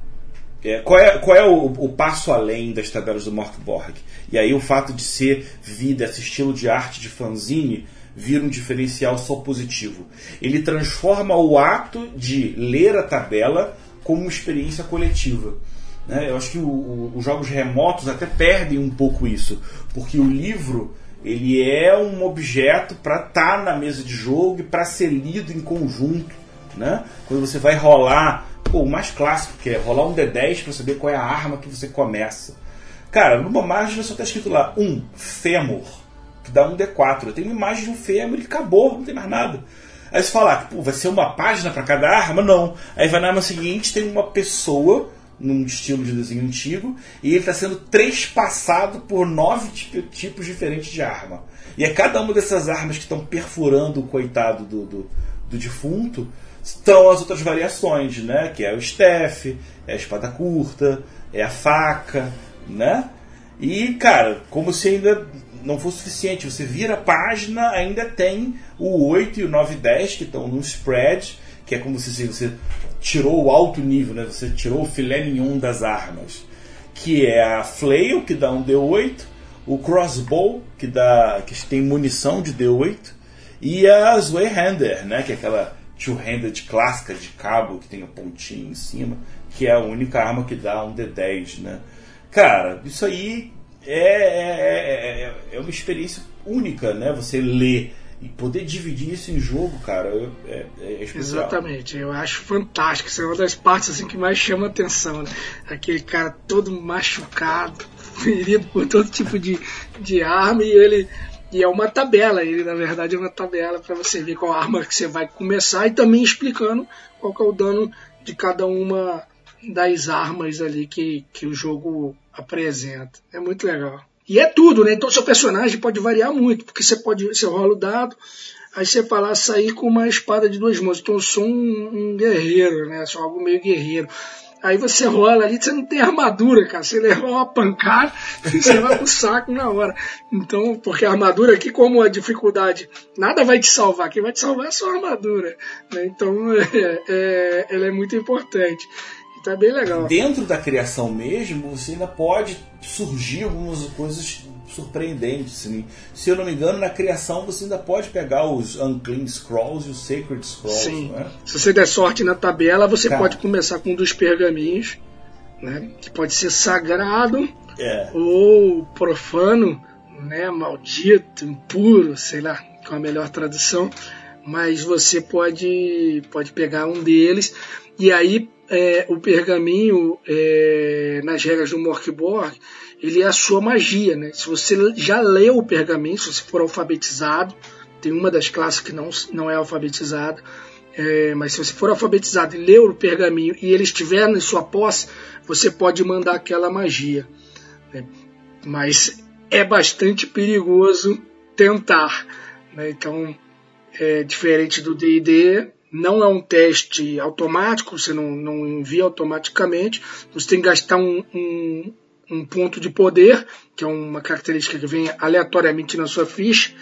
É, qual é, qual é o, o, passo além das tabelas do Morkborg? E aí o fato de ser vida, esse estilo de arte de fanzine, vira um diferencial só positivo. Ele transforma o ato de ler a tabela como uma experiência coletiva. Né? Eu acho que os jogos remotos até perdem um pouco isso, porque o livro ele é um objeto para estar tá na mesa de jogo e para ser lido em conjunto. Né? Quando você vai rolar, pô, o mais clássico que é rolar um D10 para saber qual é a arma que você começa. Cara, numa margem só está escrito lá um fêmur, que dá um D4. Eu tenho uma imagem de um fêmur e acabou, não tem mais nada. Aí você fala, pô, vai ser uma página para cada arma? Não. Aí vai na arma seguinte, tem uma pessoa num estilo de desenho antigo, e ele está sendo trespassado por nove tipos diferentes de arma. E é cada uma dessas armas que estão perfurando o coitado do, do, do defunto estão as outras variações, né? Que é o staff, é a espada curta, é a faca, né? E, cara, como se ainda não fosse suficiente, você vira a página, ainda tem o 8 e o 9 e 10 que estão no spread, que é como se você tirou o alto nível, né? Você tirou o filé mignon das armas, que é a flail que dá um D8, o crossbow que dá que tem munição de D8 e a Zweihander, né? Que é aquela two-handed clássica de cabo que tem a pontinha em cima, que é a única arma que dá um D10, né? Cara, isso aí é, é, é, é uma experiência única, né? Você lê e poder dividir isso em jogo, cara, é, é especial. Exatamente, eu acho fantástico. Isso é uma das partes assim que mais chama atenção, né? Aquele cara todo machucado, ferido por todo tipo de, de arma e ele e é uma tabela, ele na verdade é uma tabela para você ver qual arma que você vai começar e também explicando qual é o dano de cada uma das armas ali que, que o jogo apresenta. É muito legal. E é tudo, né? Então seu personagem pode variar muito, porque você pode, você rola o dado, aí você fala sair com uma espada de duas mãos. Então eu sou um, um guerreiro, né? Sou algo meio guerreiro. Aí você rola ali, você não tem armadura, cara. Você leva uma pancada você vai pro saco na hora. Então, porque a armadura aqui, como a dificuldade, nada vai te salvar. Quem vai te salvar é a sua armadura. Né? Então, é, é, ela é muito importante. Tá bem legal. Dentro da criação mesmo, você ainda pode surgir algumas coisas surpreendentes. Assim. Se eu não me engano, na criação você ainda pode pegar os Unclean Scrolls e os Sacred Scrolls. Sim. É? Se você der sorte na tabela, você Cara. pode começar com um dos pergaminhos, né? que pode ser sagrado é. ou profano, né? maldito, impuro, sei lá, com a melhor tradução. Mas você pode, pode pegar um deles e aí é, o pergaminho, é, nas regras do Morkborg, ele é a sua magia. Né? Se você já leu o pergaminho, se você for alfabetizado, tem uma das classes que não, não é alfabetizada, é, mas se você for alfabetizado e leu o pergaminho e ele estiver em sua posse, você pode mandar aquela magia. Né? Mas é bastante perigoso tentar. Né? Então, é diferente do D&D, não é um teste automático, você não, não envia automaticamente, você tem que gastar um, um, um, ponto de poder, que é uma característica que vem aleatoriamente na sua ficha.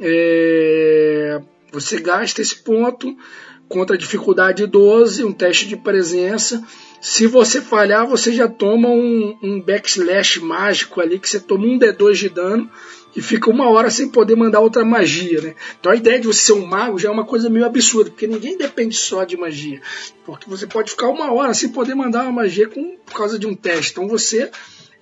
É, você gasta esse ponto contra a dificuldade 12, um teste de presença. Se você falhar, você já toma um, um backslash mágico ali, que você toma um D2 de dano e fica uma hora sem poder mandar outra magia, né? Então a ideia de você ser um mago já é uma coisa meio absurda, porque ninguém depende só de magia. Porque você pode ficar uma hora sem poder mandar uma magia com, por causa de um teste. Então você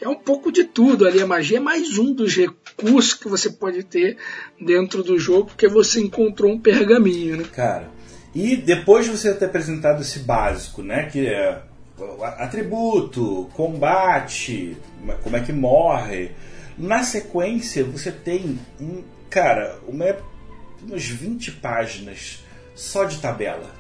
é um pouco de tudo ali. A magia é mais um dos recursos que você pode ter dentro do jogo, porque você encontrou um pergaminho, né? Cara, e depois de você ter apresentado esse básico, né? Que é atributo, combate, como é que morre. Na sequência, você tem um. Cara, uma, umas 20 páginas só de tabela.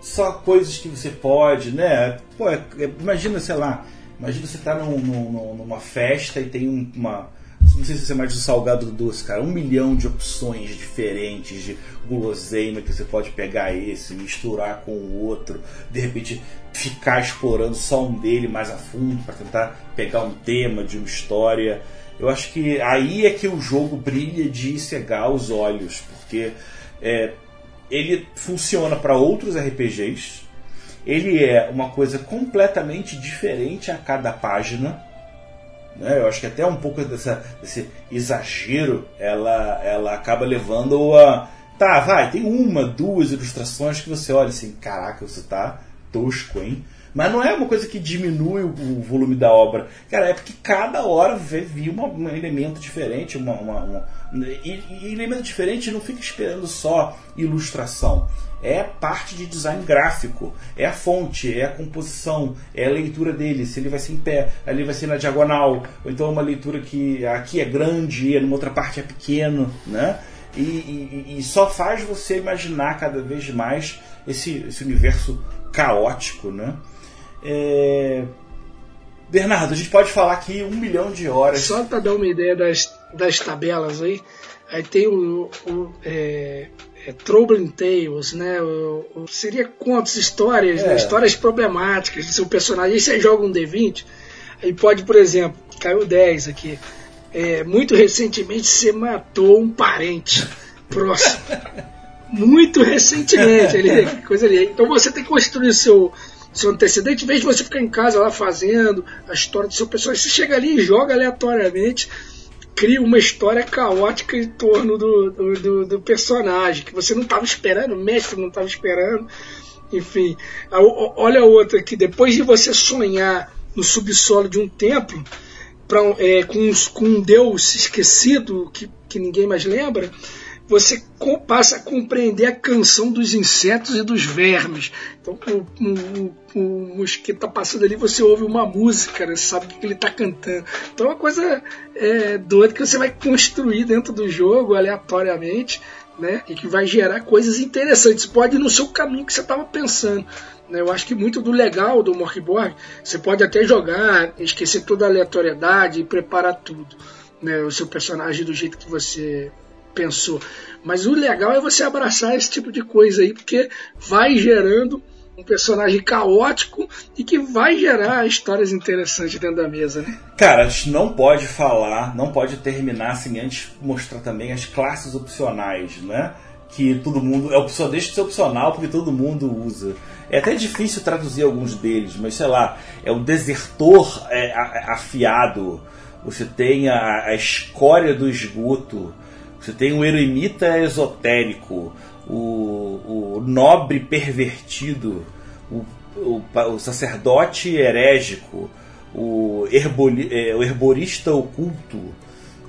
Só coisas que você pode, né? Pô, é, imagina, sei lá, imagina você tá num, num, numa festa e tem uma não sei se você é mais do salgado do doce, cara. Um milhão de opções diferentes de guloseima que você pode pegar esse, misturar com o outro, de repente ficar explorando só um dele mais a fundo para tentar pegar um tema de uma história. Eu acho que aí é que o jogo brilha de cegar os olhos, porque é, ele funciona para outros RPGs. Ele é uma coisa completamente diferente a cada página né? Eu acho que até um pouco dessa, desse exagero ela, ela acaba levando a. Tá, vai, tem uma, duas ilustrações que você olha assim, caraca, você tá tosco, hein? Mas não é uma coisa que diminui o volume da obra. Cara, é porque cada hora uma, um elemento diferente, uma, uma, uma e, e elemento diferente não fica esperando só ilustração é parte de design gráfico, é a fonte, é a composição, é a leitura dele, se ele vai ser em pé, ali vai ser na diagonal, ou então uma leitura que aqui é grande e numa outra parte é pequeno, né? E, e, e, só faz você imaginar cada vez mais esse, esse universo caótico, né? É... Bernardo, a gente pode falar aqui um milhão de horas. Só para dar uma ideia das, das tabelas aí, aí tem o, o é, é, Troubling Tales, né? O, o, seria contos, histórias, né? é. né? histórias problemáticas do seu personagem. Aí você joga um D20, aí pode, por exemplo, caiu 10 aqui. É, muito recentemente você matou um parente próximo. muito recentemente, ali, coisa ali. Então você tem que construir seu seu antecedente, em vez de você ficar em casa lá fazendo a história do seu personagem, você chega ali e joga aleatoriamente cria uma história caótica em torno do, do, do, do personagem, que você não estava esperando, o mestre não estava esperando. Enfim, a, olha outra que depois de você sonhar no subsolo de um templo, pra, é, com, com um deus esquecido que, que ninguém mais lembra, você passa a compreender a canção dos insetos e dos vermes. Então, o, o, o mosquito está passando ali, você ouve uma música, né? sabe o que ele está cantando. Então, é uma coisa é, doida que você vai construir dentro do jogo aleatoriamente. Né? E que vai gerar coisas interessantes. Pode ir no seu caminho que você estava pensando. Né? Eu acho que muito do legal do Morkborg, você pode até jogar, esquecer toda a aleatoriedade e preparar tudo. Né? O seu personagem do jeito que você pensou. Mas o legal é você abraçar esse tipo de coisa aí, porque vai gerando um personagem caótico e que vai gerar histórias interessantes dentro da mesa, né? Cara, a gente não pode falar, não pode terminar sem antes mostrar também as classes opcionais, né? Que todo mundo. É opção, deixa de ser opcional porque todo mundo usa. É até difícil traduzir alguns deles, mas sei lá, é o desertor é, afiado, você tem a, a escória do esgoto, você tem o eremita esotérico, o, o nobre pervertido, o, o, o sacerdote herégico, o, herboli, é, o herborista oculto.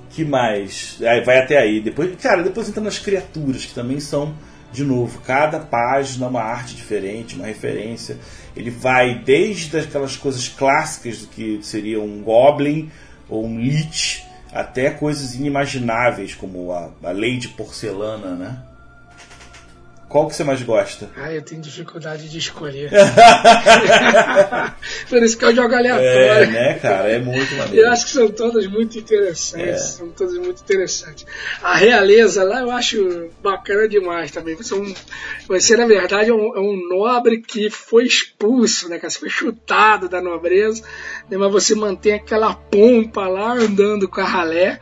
Que mais? Aí vai até aí. Depois, cara, depois entra nas criaturas, que também são, de novo, cada página uma arte diferente, uma referência. Ele vai desde aquelas coisas clássicas que seria um goblin ou um lich até coisas inimagináveis, como a, a lei de porcelana, né? Qual que você mais gosta? Ah, eu tenho dificuldade de escolher. Por isso que eu jogo aleatório. É, né, cara? É muito maneiro. Eu acho que são todas muito interessantes. É. São todas muito interessantes. A realeza lá eu acho bacana demais também. Você, é um, você na verdade, é um, é um, nobre que foi expulso, né, cara? Você foi chutado da nobreza, né, mas você mantém aquela pompa lá andando com a ralé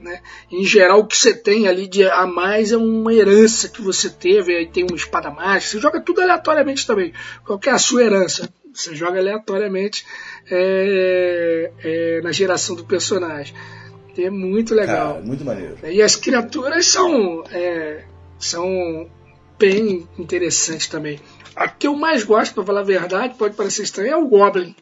né? Em geral, o que você tem ali de a mais é uma herança que você teve, aí tem uma espada mágica, você joga tudo aleatoriamente também. Qual é a sua herança? Você joga aleatoriamente é, é, na geração do personagem. É muito legal. Cara, muito maneiro. E as criaturas são, é, são bem interessantes também. A que eu mais gosto, para falar a verdade, pode parecer estranho, é o Goblin.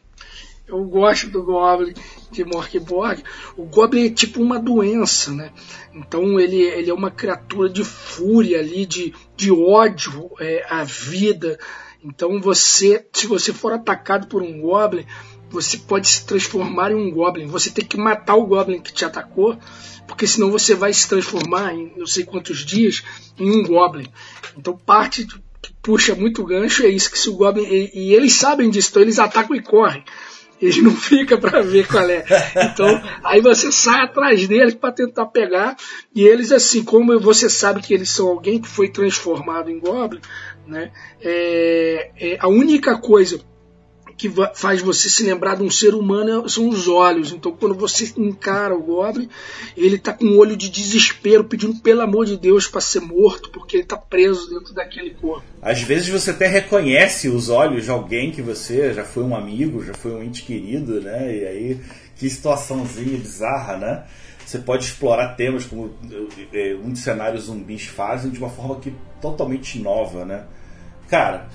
Eu gosto do Goblin de Morkborg. O Goblin é tipo uma doença, né? Então ele, ele é uma criatura de fúria ali, de, de ódio é, à vida. Então você, se você for atacado por um Goblin, você pode se transformar em um Goblin. Você tem que matar o Goblin que te atacou, porque senão você vai se transformar em não sei quantos dias em um Goblin. Então parte que puxa muito gancho é isso, que se o Goblin. E, e eles sabem disso, então eles atacam e correm eles não ficam para ver qual é. Então, aí você sai atrás deles para tentar pegar, e eles, assim, como você sabe que eles são alguém que foi transformado em Goblin, né, é, é a única coisa que faz você se lembrar de um ser humano são os olhos. Então, quando você encara o Goblin, ele está com um olho de desespero, pedindo pelo amor de Deus para ser morto, porque ele está preso dentro daquele corpo. Às vezes você até reconhece os olhos de alguém que você já foi um amigo, já foi um ente querido, né? E aí, que situaçãozinha bizarra, né? Você pode explorar temas como é, muitos cenários zumbis fazem de uma forma que totalmente nova, né? Cara,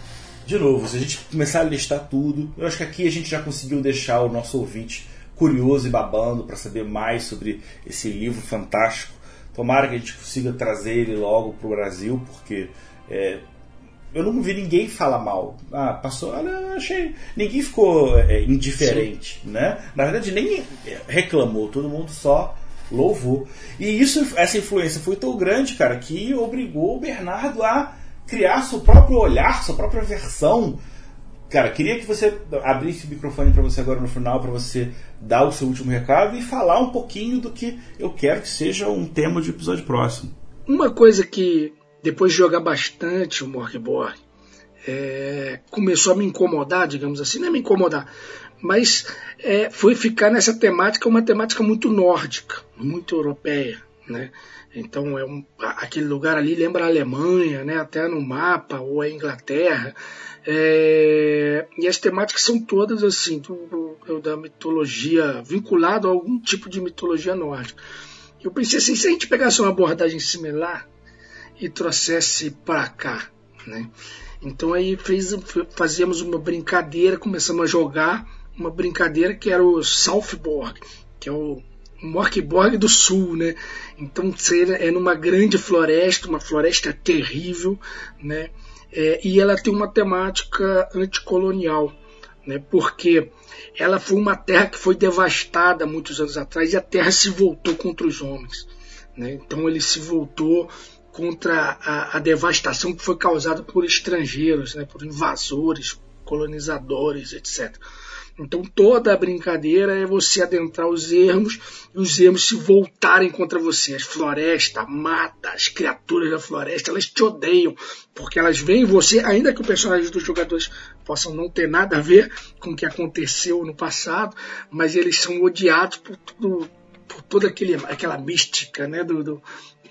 de novo, se a gente começar a listar tudo, eu acho que aqui a gente já conseguiu deixar o nosso ouvinte curioso e babando para saber mais sobre esse livro fantástico. Tomara que a gente consiga trazer ele logo para o Brasil, porque é, eu não vi ninguém falar mal. Ah, passou, olha, achei. Ninguém ficou é, indiferente, Sim. né? Na verdade, nem reclamou, todo mundo só louvou. E isso, essa influência foi tão grande, cara, que obrigou o Bernardo a criar seu próprio olhar, sua própria versão. Cara, queria que você abrisse o microfone para você agora no final, para você dar o seu último recado e falar um pouquinho do que eu quero que seja um tema de episódio próximo. Uma coisa que, depois de jogar bastante o Morkborg, é, começou a me incomodar, digamos assim, não é me incomodar, mas é, foi ficar nessa temática, uma temática muito nórdica, muito europeia, né? Então é um, aquele lugar ali lembra a Alemanha, né, até no mapa, ou a Inglaterra. É, e as temáticas são todas assim, do, do, da mitologia, vinculado a algum tipo de mitologia nórdica. Eu pensei assim, se a gente pegasse uma abordagem similar e trouxesse para cá, né? Então aí fez, fazíamos uma brincadeira, começamos a jogar uma brincadeira que era o Southborg, que é o Morkborg do Sul, né? Então é numa grande floresta, uma floresta terrível, né? É, e ela tem uma temática anticolonial, né? Porque ela foi uma terra que foi devastada muitos anos atrás e a terra se voltou contra os homens, né? Então ele se voltou contra a, a devastação que foi causada por estrangeiros, né? Por invasores, colonizadores, etc. Então toda a brincadeira é você adentrar os ermos e os ermos se voltarem contra você. As florestas, mata, as criaturas da floresta, elas te odeiam, porque elas veem você, ainda que o personagem dos jogadores possam não ter nada a ver com o que aconteceu no passado, mas eles são odiados por tudo por toda aquele, aquela mística né, do, do,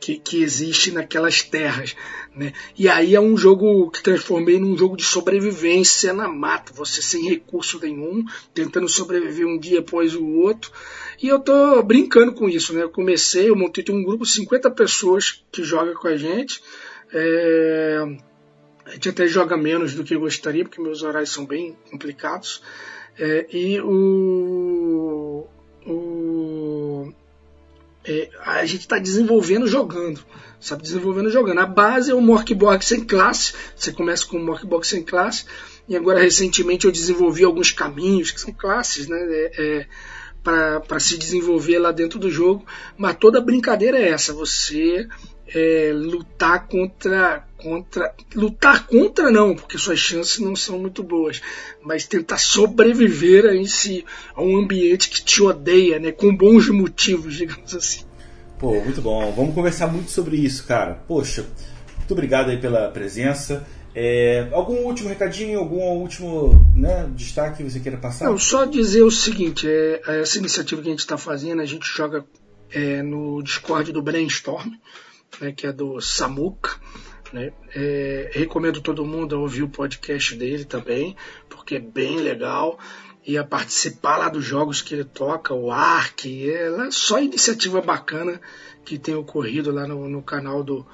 que, que existe naquelas terras. Né? E aí é um jogo que transformei num jogo de sobrevivência na mata, você sem recurso nenhum, tentando sobreviver um dia após o outro. E eu tô brincando com isso, né? Eu comecei, eu montei um grupo de 50 pessoas que joga com a gente. É... A gente até joga menos do que gostaria, porque meus horários são bem complicados. É, e o, o, é, a gente está desenvolvendo jogando, sabe? Desenvolvendo jogando. A base é o Morkborg sem classe. Você começa com o Morkborg sem classe. E agora, recentemente, eu desenvolvi alguns caminhos, que são classes, né? É, é, para se desenvolver lá dentro do jogo. Mas toda brincadeira é essa: você é, lutar contra, contra. Lutar contra não, porque suas chances não são muito boas. Mas tentar sobreviver a, esse, a um ambiente que te odeia, né? Com bons motivos, digamos assim. Pô, muito bom. Vamos conversar muito sobre isso, cara. Poxa, muito obrigado aí pela presença. É, algum último recadinho, algum último né, destaque que você queira passar? Não, só dizer o seguinte: é, essa iniciativa que a gente está fazendo, a gente joga é, no Discord do Brainstorm né, que é do Samuca. Né? É, recomendo todo mundo a ouvir o podcast dele também, porque é bem legal. E a participar lá dos jogos que ele toca, o Ark, é só iniciativa bacana que tem ocorrido lá no, no canal do,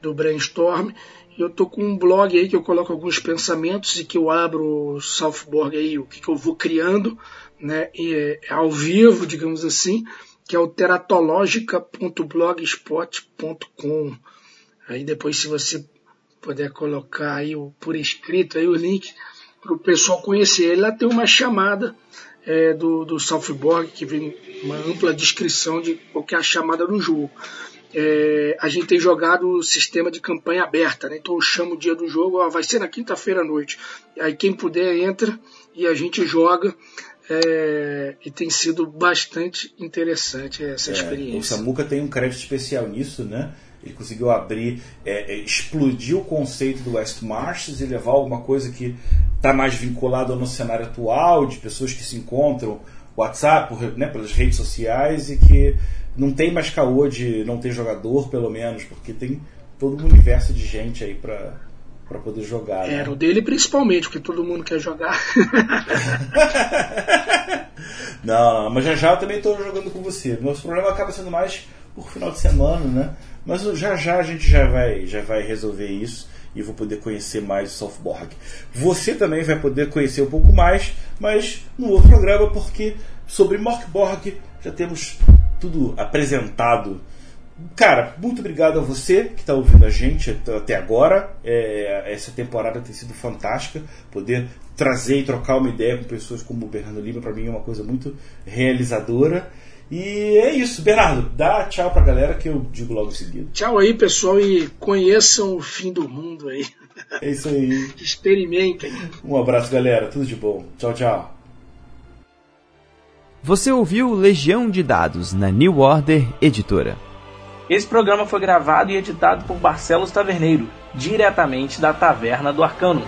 do Brainstorm. Eu tô com um blog aí que eu coloco alguns pensamentos e que eu abro o Southborg aí, o que, que eu vou criando, né, e, é, ao vivo, digamos assim, que é o teratologica.blogspot.com. Aí depois, se você puder colocar aí o, por escrito aí o link para o pessoal conhecer. Ele lá tem uma chamada é, do, do Southborg que vem uma ampla descrição de qualquer chamada no jogo é, a gente tem jogado o sistema de campanha aberta, né? então eu chamo o dia do jogo, ó, vai ser na quinta-feira à noite. Aí quem puder entra e a gente joga. É, e tem sido bastante interessante essa é, experiência. O Samuca tem um crédito especial nisso, né? Ele conseguiu abrir, é, é explodir o conceito do West Marches e levar alguma coisa que está mais vinculado ao nosso cenário atual, de pessoas que se encontram, WhatsApp, né, pelas redes sociais e que não tem mais caô de não ter jogador, pelo menos, porque tem todo um universo de gente aí pra, pra poder jogar. Né? Era o dele principalmente, porque todo mundo quer jogar. não, não, mas já já eu também estou jogando com você. Nosso problema acaba sendo mais por final de semana, né? Mas já já a gente já vai, já vai resolver isso e vou poder conhecer mais o Softborg. Você também vai poder conhecer um pouco mais, mas no outro programa, porque sobre Morkborg já temos tudo apresentado. Cara, muito obrigado a você que está ouvindo a gente até agora. É, essa temporada tem sido fantástica. Poder trazer e trocar uma ideia com pessoas como o Bernardo Lima, para mim é uma coisa muito realizadora. E é isso, Bernardo, dá tchau pra galera que eu digo logo em seguida. Tchau aí, pessoal, e conheçam o fim do mundo aí. É isso aí. Experimentem. Um abraço, galera, tudo de bom. Tchau, tchau. Você ouviu Legião de Dados na New Order Editora. Esse programa foi gravado e editado por Barcelos Taverneiro, diretamente da Taverna do Arcano.